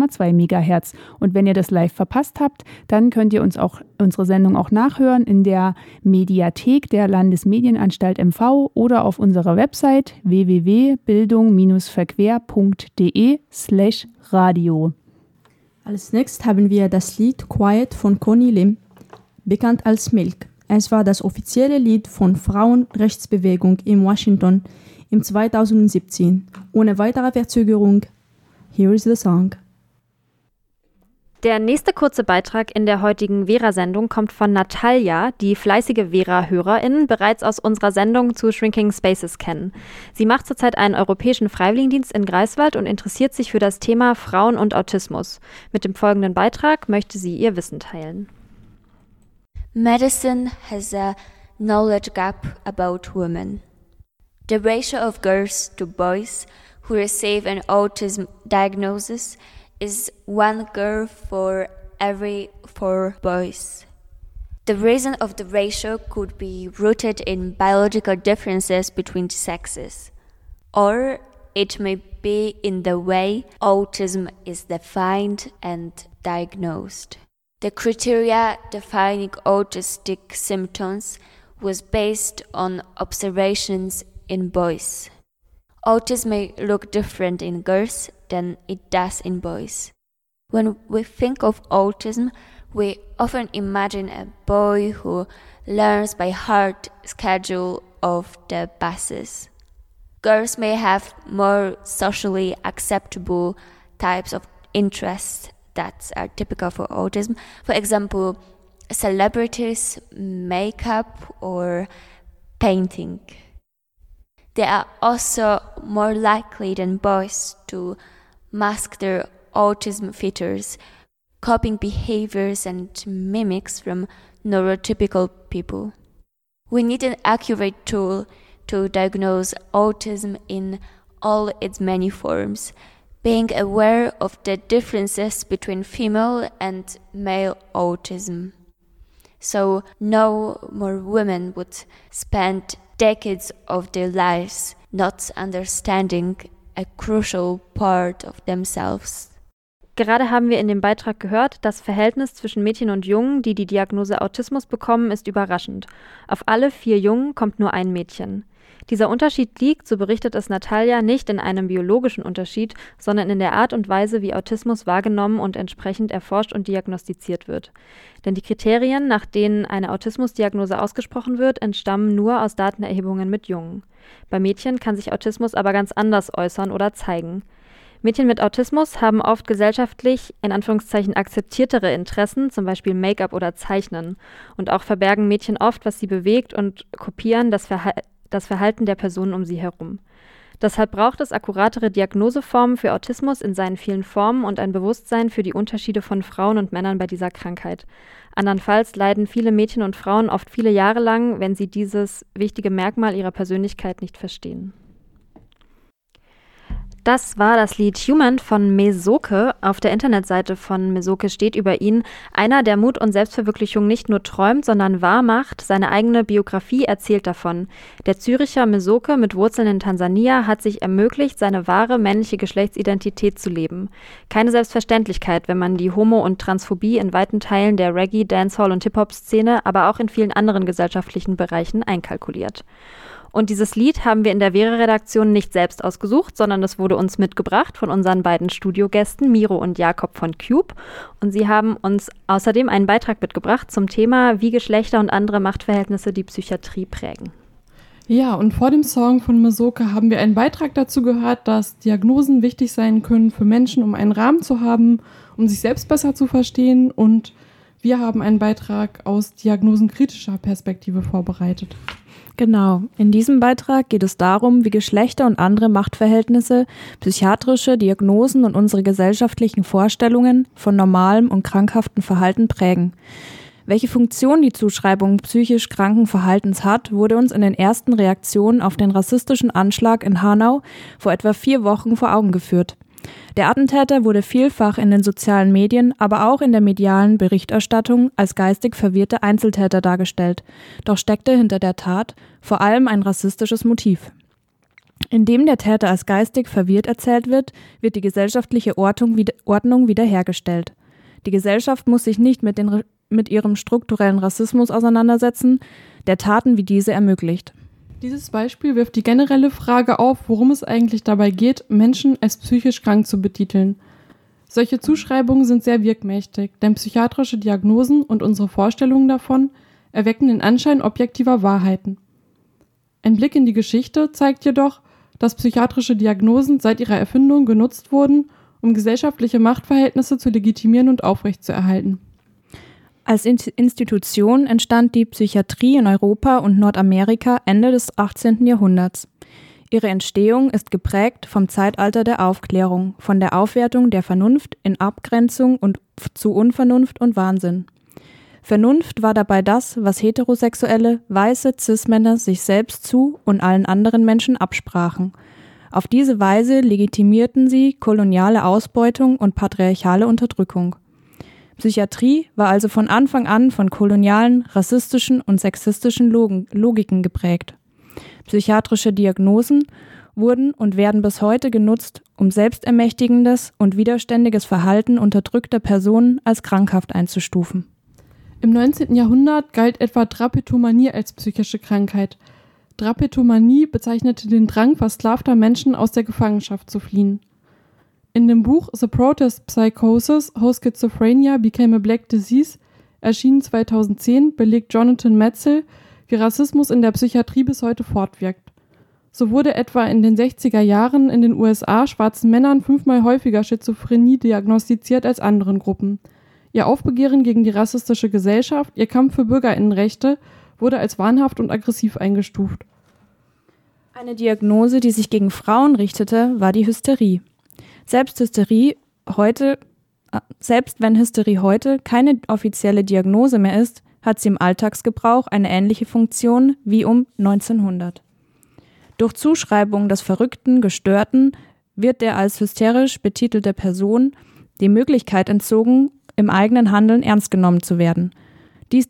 90,2 MHz. Und wenn ihr das live verpasst habt, dann könnt ihr uns auch unsere Sendung auch nachhören in der Mediathek der Landesmedienanstalt MV oder auf unserer Website www.bildung-verquer.de slash radio. Als nächstes haben wir das Lied Quiet von Connie Lim, bekannt als Milk. Es war das offizielle Lied von Frauenrechtsbewegung in Washington im 2017. Ohne weitere Verzögerung, here is the song. Der nächste kurze Beitrag in der heutigen Vera-Sendung kommt von Natalia, die fleißige Vera-Hörerin bereits aus unserer Sendung zu Shrinking Spaces kennen. Sie macht zurzeit einen europäischen Freiwilligendienst in Greifswald und interessiert sich für das Thema Frauen und Autismus. Mit dem folgenden Beitrag möchte sie ihr Wissen teilen. Medicine has a knowledge gap about women. The ratio of girls to boys who receive an autism diagnosis is one girl for every four boys. The reason of the ratio could be rooted in biological differences between sexes, or it may be in the way autism is defined and diagnosed. The criteria defining autistic symptoms was based on observations in boys. Autism may look different in girls than it does in boys. When we think of autism, we often imagine a boy who learns by heart schedule of the buses. Girls may have more socially acceptable types of interests that are typical for autism. For example, celebrities, makeup, or painting. They are also more likely than boys to mask their autism features, copying behaviors, and mimics from neurotypical people. We need an accurate tool to diagnose autism in all its many forms being aware of the differences between female and male autism. So, no more women would spend decades of their lives not understanding a crucial part of themselves. Gerade haben wir in dem Beitrag gehört, das Verhältnis zwischen Mädchen und Jungen, die die Diagnose Autismus bekommen, ist überraschend. Auf alle vier Jungen kommt nur ein Mädchen. Dieser Unterschied liegt, so berichtet es Natalia, nicht in einem biologischen Unterschied, sondern in der Art und Weise, wie Autismus wahrgenommen und entsprechend erforscht und diagnostiziert wird. Denn die Kriterien, nach denen eine Autismusdiagnose ausgesprochen wird, entstammen nur aus Datenerhebungen mit Jungen. Bei Mädchen kann sich Autismus aber ganz anders äußern oder zeigen. Mädchen mit Autismus haben oft gesellschaftlich in Anführungszeichen akzeptiertere Interessen, zum Beispiel Make-up oder Zeichnen. Und auch verbergen Mädchen oft, was sie bewegt und kopieren das Verhalten das Verhalten der Personen um sie herum. Deshalb braucht es akkuratere Diagnoseformen für Autismus in seinen vielen Formen und ein Bewusstsein für die Unterschiede von Frauen und Männern bei dieser Krankheit. Andernfalls leiden viele Mädchen und Frauen oft viele Jahre lang, wenn sie dieses wichtige Merkmal ihrer Persönlichkeit nicht verstehen. Das war das Lied Human von Mesoke. Auf der Internetseite von Mesoke steht über ihn, einer, der Mut und Selbstverwirklichung nicht nur träumt, sondern wahr macht. Seine eigene Biografie erzählt davon. Der Züricher Mesoke mit Wurzeln in Tansania hat sich ermöglicht, seine wahre männliche Geschlechtsidentität zu leben. Keine Selbstverständlichkeit, wenn man die Homo- und Transphobie in weiten Teilen der Reggae, Dancehall und Hip-Hop-Szene, aber auch in vielen anderen gesellschaftlichen Bereichen einkalkuliert. Und dieses Lied haben wir in der Vera-Redaktion nicht selbst ausgesucht, sondern es wurde uns mitgebracht von unseren beiden Studiogästen Miro und Jakob von Cube. Und sie haben uns außerdem einen Beitrag mitgebracht zum Thema, wie Geschlechter und andere Machtverhältnisse die Psychiatrie prägen. Ja, und vor dem Song von Masoka haben wir einen Beitrag dazu gehört, dass Diagnosen wichtig sein können für Menschen, um einen Rahmen zu haben, um sich selbst besser zu verstehen. Und wir haben einen Beitrag aus diagnosenkritischer Perspektive vorbereitet. Genau. In diesem Beitrag geht es darum, wie Geschlechter und andere Machtverhältnisse, psychiatrische Diagnosen und unsere gesellschaftlichen Vorstellungen von normalem und krankhaftem Verhalten prägen. Welche Funktion die Zuschreibung psychisch kranken Verhaltens hat, wurde uns in den ersten Reaktionen auf den rassistischen Anschlag in Hanau vor etwa vier Wochen vor Augen geführt. Der Attentäter wurde vielfach in den sozialen Medien, aber auch in der medialen Berichterstattung als geistig verwirrte Einzeltäter dargestellt. Doch steckte hinter der Tat vor allem ein rassistisches Motiv. Indem der Täter als geistig verwirrt erzählt wird, wird die gesellschaftliche Ordnung, wiederhergestellt. Die Gesellschaft muss sich nicht mit, den, mit ihrem strukturellen Rassismus auseinandersetzen, der Taten wie diese ermöglicht. Dieses Beispiel wirft die generelle Frage auf, worum es eigentlich dabei geht, Menschen als psychisch krank zu betiteln. Solche Zuschreibungen sind sehr wirkmächtig, denn psychiatrische Diagnosen und unsere Vorstellungen davon erwecken den Anschein objektiver Wahrheiten. Ein Blick in die Geschichte zeigt jedoch, dass psychiatrische Diagnosen seit ihrer Erfindung genutzt wurden, um gesellschaftliche Machtverhältnisse zu legitimieren und aufrechtzuerhalten. Als Institution entstand die Psychiatrie in Europa und Nordamerika Ende des 18. Jahrhunderts. Ihre Entstehung ist geprägt vom Zeitalter der Aufklärung, von der Aufwertung der Vernunft in Abgrenzung und zu Unvernunft und Wahnsinn. Vernunft war dabei das, was heterosexuelle, weiße Cis-Männer sich selbst zu und allen anderen Menschen absprachen. Auf diese Weise legitimierten sie koloniale Ausbeutung und patriarchale Unterdrückung. Psychiatrie war also von Anfang an von kolonialen, rassistischen und sexistischen Logiken geprägt. Psychiatrische Diagnosen wurden und werden bis heute genutzt, um selbstermächtigendes und widerständiges Verhalten unterdrückter Personen als krankhaft einzustufen. Im 19. Jahrhundert galt etwa Drapetomanie als psychische Krankheit. Drapetomanie bezeichnete den Drang versklavter Menschen aus der Gefangenschaft zu fliehen. In dem Buch The Protest Psychosis, How Schizophrenia Became a Black Disease, erschienen 2010, belegt Jonathan Metzel, wie Rassismus in der Psychiatrie bis heute fortwirkt. So wurde etwa in den 60er Jahren in den USA schwarzen Männern fünfmal häufiger Schizophrenie diagnostiziert als anderen Gruppen. Ihr Aufbegehren gegen die rassistische Gesellschaft, ihr Kampf für Bürgerinnenrechte wurde als wahnhaft und aggressiv eingestuft. Eine Diagnose, die sich gegen Frauen richtete, war die Hysterie. Selbst Hysterie heute, äh, selbst wenn Hysterie heute keine offizielle Diagnose mehr ist, hat sie im Alltagsgebrauch eine ähnliche Funktion wie um 1900. Durch Zuschreibung des Verrückten, Gestörten wird der als hysterisch betitelte Person die Möglichkeit entzogen, im eigenen Handeln ernst genommen zu werden. Dies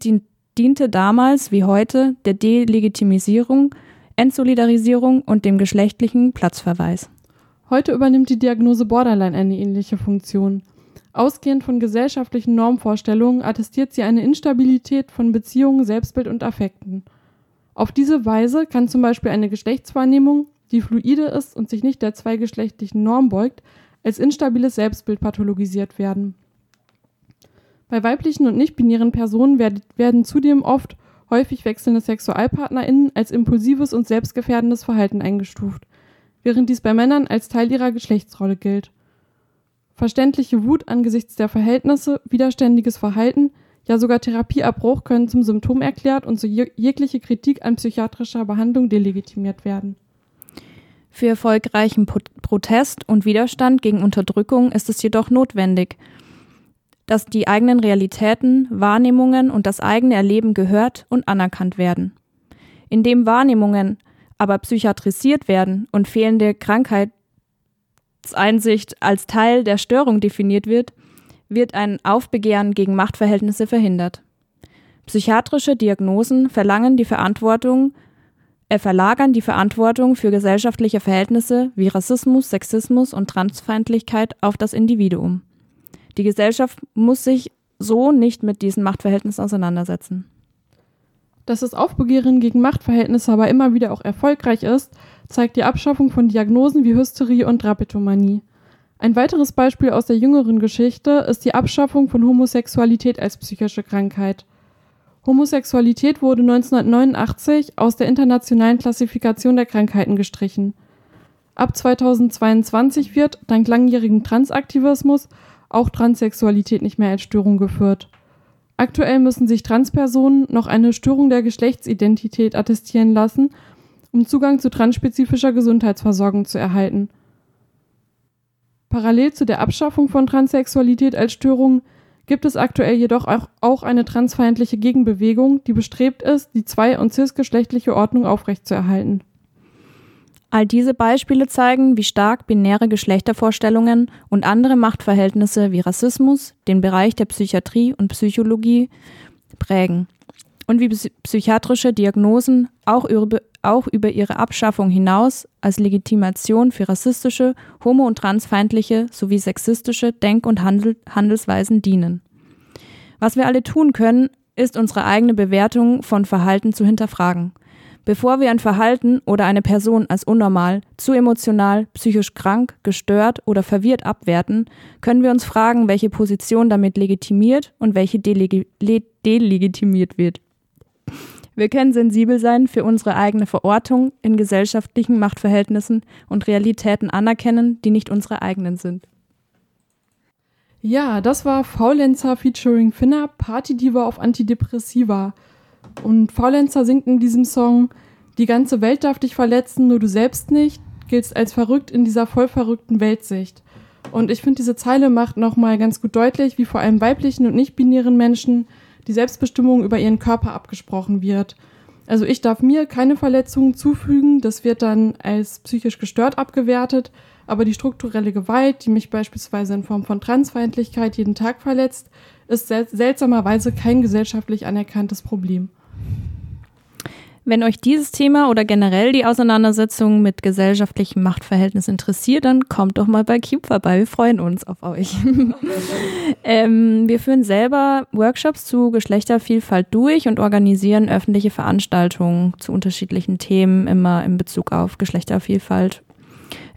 diente damals wie heute der Delegitimisierung, Entsolidarisierung und dem geschlechtlichen Platzverweis. Heute übernimmt die Diagnose Borderline eine ähnliche Funktion. Ausgehend von gesellschaftlichen Normvorstellungen attestiert sie eine Instabilität von Beziehungen, Selbstbild und Affekten. Auf diese Weise kann zum Beispiel eine Geschlechtswahrnehmung, die fluide ist und sich nicht der zweigeschlechtlichen Norm beugt, als instabiles Selbstbild pathologisiert werden. Bei weiblichen und nicht-binären Personen werden zudem oft häufig wechselnde SexualpartnerInnen als impulsives und selbstgefährdendes Verhalten eingestuft während dies bei Männern als Teil ihrer Geschlechtsrolle gilt. Verständliche Wut angesichts der Verhältnisse, widerständiges Verhalten, ja sogar Therapieabbruch können zum Symptom erklärt und so jegliche Kritik an psychiatrischer Behandlung delegitimiert werden. Für erfolgreichen Protest und Widerstand gegen Unterdrückung ist es jedoch notwendig, dass die eigenen Realitäten, Wahrnehmungen und das eigene Erleben gehört und anerkannt werden. Indem Wahrnehmungen aber psychiatrisiert werden und fehlende Krankheitseinsicht als Teil der Störung definiert wird, wird ein Aufbegehren gegen Machtverhältnisse verhindert. Psychiatrische Diagnosen verlangen die Verantwortung, äh, verlagern die Verantwortung für gesellschaftliche Verhältnisse wie Rassismus, Sexismus und Transfeindlichkeit auf das Individuum. Die Gesellschaft muss sich so nicht mit diesen Machtverhältnissen auseinandersetzen. Dass das Aufbegehren gegen Machtverhältnisse aber immer wieder auch erfolgreich ist, zeigt die Abschaffung von Diagnosen wie Hysterie und Drapetomanie. Ein weiteres Beispiel aus der jüngeren Geschichte ist die Abschaffung von Homosexualität als psychische Krankheit. Homosexualität wurde 1989 aus der internationalen Klassifikation der Krankheiten gestrichen. Ab 2022 wird, dank langjährigen Transaktivismus, auch Transsexualität nicht mehr als Störung geführt. Aktuell müssen sich Transpersonen noch eine Störung der Geschlechtsidentität attestieren lassen, um Zugang zu transspezifischer Gesundheitsversorgung zu erhalten. Parallel zu der Abschaffung von Transsexualität als Störung gibt es aktuell jedoch auch eine transfeindliche Gegenbewegung, die bestrebt ist, die zwei- und cisgeschlechtliche Ordnung aufrechtzuerhalten. All diese Beispiele zeigen, wie stark binäre Geschlechtervorstellungen und andere Machtverhältnisse wie Rassismus den Bereich der Psychiatrie und Psychologie prägen und wie psychiatrische Diagnosen auch über, auch über ihre Abschaffung hinaus als Legitimation für rassistische, homo- und transfeindliche sowie sexistische Denk- und Handel Handelsweisen dienen. Was wir alle tun können, ist unsere eigene Bewertung von Verhalten zu hinterfragen. Bevor wir ein Verhalten oder eine Person als unnormal, zu emotional, psychisch krank, gestört oder verwirrt abwerten, können wir uns fragen, welche Position damit legitimiert und welche delegi delegitimiert wird. Wir können sensibel sein für unsere eigene Verortung in gesellschaftlichen Machtverhältnissen und Realitäten anerkennen, die nicht unsere eigenen sind. Ja, das war Faulenzer featuring Finna, Partydiva auf Antidepressiva. Und Faulenzer singt in diesem Song, die ganze Welt darf dich verletzen, nur du selbst nicht, giltst als verrückt in dieser voll verrückten Weltsicht. Und ich finde, diese Zeile macht nochmal ganz gut deutlich, wie vor allem weiblichen und nicht-binären Menschen die Selbstbestimmung über ihren Körper abgesprochen wird. Also ich darf mir keine Verletzungen zufügen, das wird dann als psychisch gestört abgewertet, aber die strukturelle Gewalt, die mich beispielsweise in Form von Transfeindlichkeit jeden Tag verletzt, ist sel seltsamerweise kein gesellschaftlich anerkanntes Problem. Wenn euch dieses Thema oder generell die Auseinandersetzung mit gesellschaftlichen Machtverhältnissen interessiert, dann kommt doch mal bei Cube vorbei. Wir freuen uns auf euch. ähm, wir führen selber Workshops zu Geschlechtervielfalt durch und organisieren öffentliche Veranstaltungen zu unterschiedlichen Themen, immer in Bezug auf Geschlechtervielfalt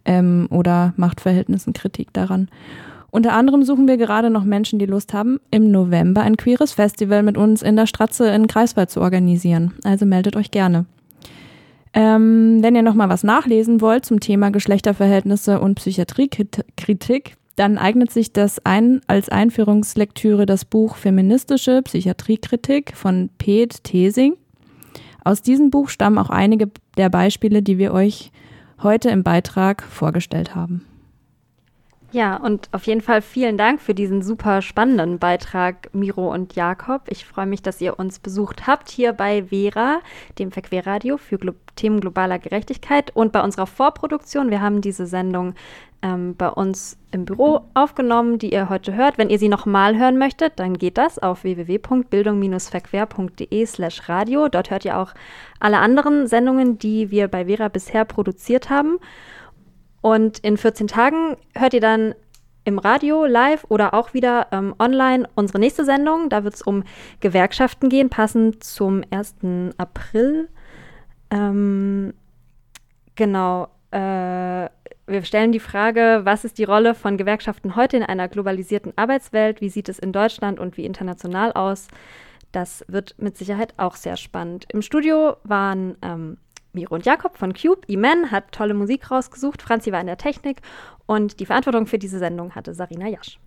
ähm, oder Machtverhältnissen, Kritik daran. Unter anderem suchen wir gerade noch Menschen, die Lust haben, im November ein queeres Festival mit uns in der Stratze in Greifswald zu organisieren. Also meldet euch gerne. Ähm, wenn ihr noch mal was nachlesen wollt zum Thema Geschlechterverhältnisse und Psychiatriekritik, dann eignet sich das ein, als Einführungslektüre das Buch Feministische Psychiatriekritik von Pet Thesing. Aus diesem Buch stammen auch einige der Beispiele, die wir euch heute im Beitrag vorgestellt haben. Ja, und auf jeden Fall vielen Dank für diesen super spannenden Beitrag, Miro und Jakob. Ich freue mich, dass ihr uns besucht habt hier bei Vera, dem Verquerradio für Glo Themen globaler Gerechtigkeit und bei unserer Vorproduktion. Wir haben diese Sendung ähm, bei uns im Büro aufgenommen, die ihr heute hört. Wenn ihr sie nochmal hören möchtet, dann geht das auf www.bildung-verquer.de slash radio. Dort hört ihr auch alle anderen Sendungen, die wir bei Vera bisher produziert haben. Und in 14 Tagen hört ihr dann im Radio live oder auch wieder ähm, online unsere nächste Sendung. Da wird es um Gewerkschaften gehen, passend zum 1. April. Ähm, genau. Äh, wir stellen die Frage, was ist die Rolle von Gewerkschaften heute in einer globalisierten Arbeitswelt? Wie sieht es in Deutschland und wie international aus? Das wird mit Sicherheit auch sehr spannend. Im Studio waren ähm, Miro und Jakob von Cube. Iman hat tolle Musik rausgesucht. Franzi war in der Technik und die Verantwortung für diese Sendung hatte Sarina Jasch.